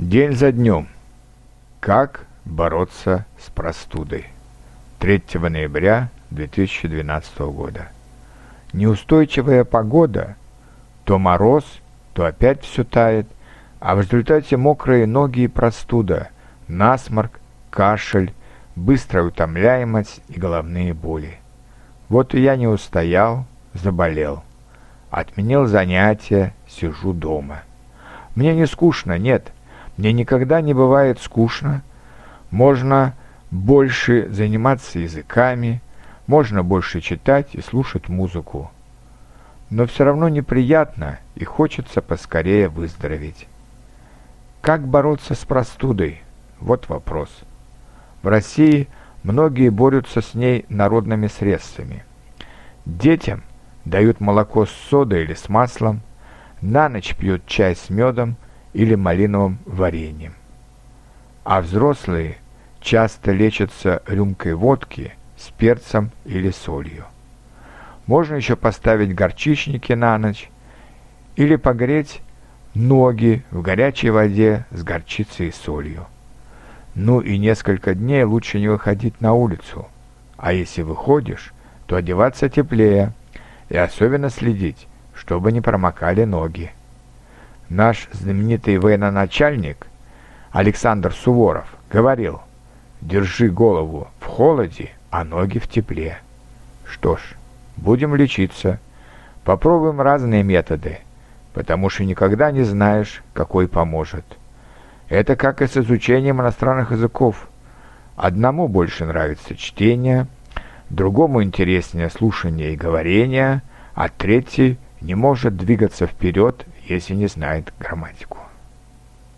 День за днем. Как бороться с простудой? 3 ноября 2012 года. Неустойчивая погода. То мороз, то опять все тает, а в результате мокрые ноги и простуда, насморк, кашель, быстрая утомляемость и головные боли. Вот и я не устоял, заболел. Отменил занятия, сижу дома. Мне не скучно, нет, мне никогда не бывает скучно. Можно больше заниматься языками, можно больше читать и слушать музыку. Но все равно неприятно и хочется поскорее выздороветь. Как бороться с простудой? Вот вопрос. В России многие борются с ней народными средствами. Детям дают молоко с содой или с маслом, на ночь пьют чай с медом – или малиновым вареньем. А взрослые часто лечатся рюмкой водки с перцем или солью. Можно еще поставить горчичники на ночь или погреть ноги в горячей воде с горчицей и солью. Ну и несколько дней лучше не выходить на улицу, а если выходишь, то одеваться теплее и особенно следить, чтобы не промокали ноги. Наш знаменитый военачальник Александр Суворов говорил «Держи голову в холоде, а ноги в тепле». Что ж, будем лечиться. Попробуем разные методы, потому что никогда не знаешь, какой поможет. Это как и с изучением иностранных языков. Одному больше нравится чтение, другому интереснее слушание и говорение, а третий не может двигаться вперед если не знает грамматику.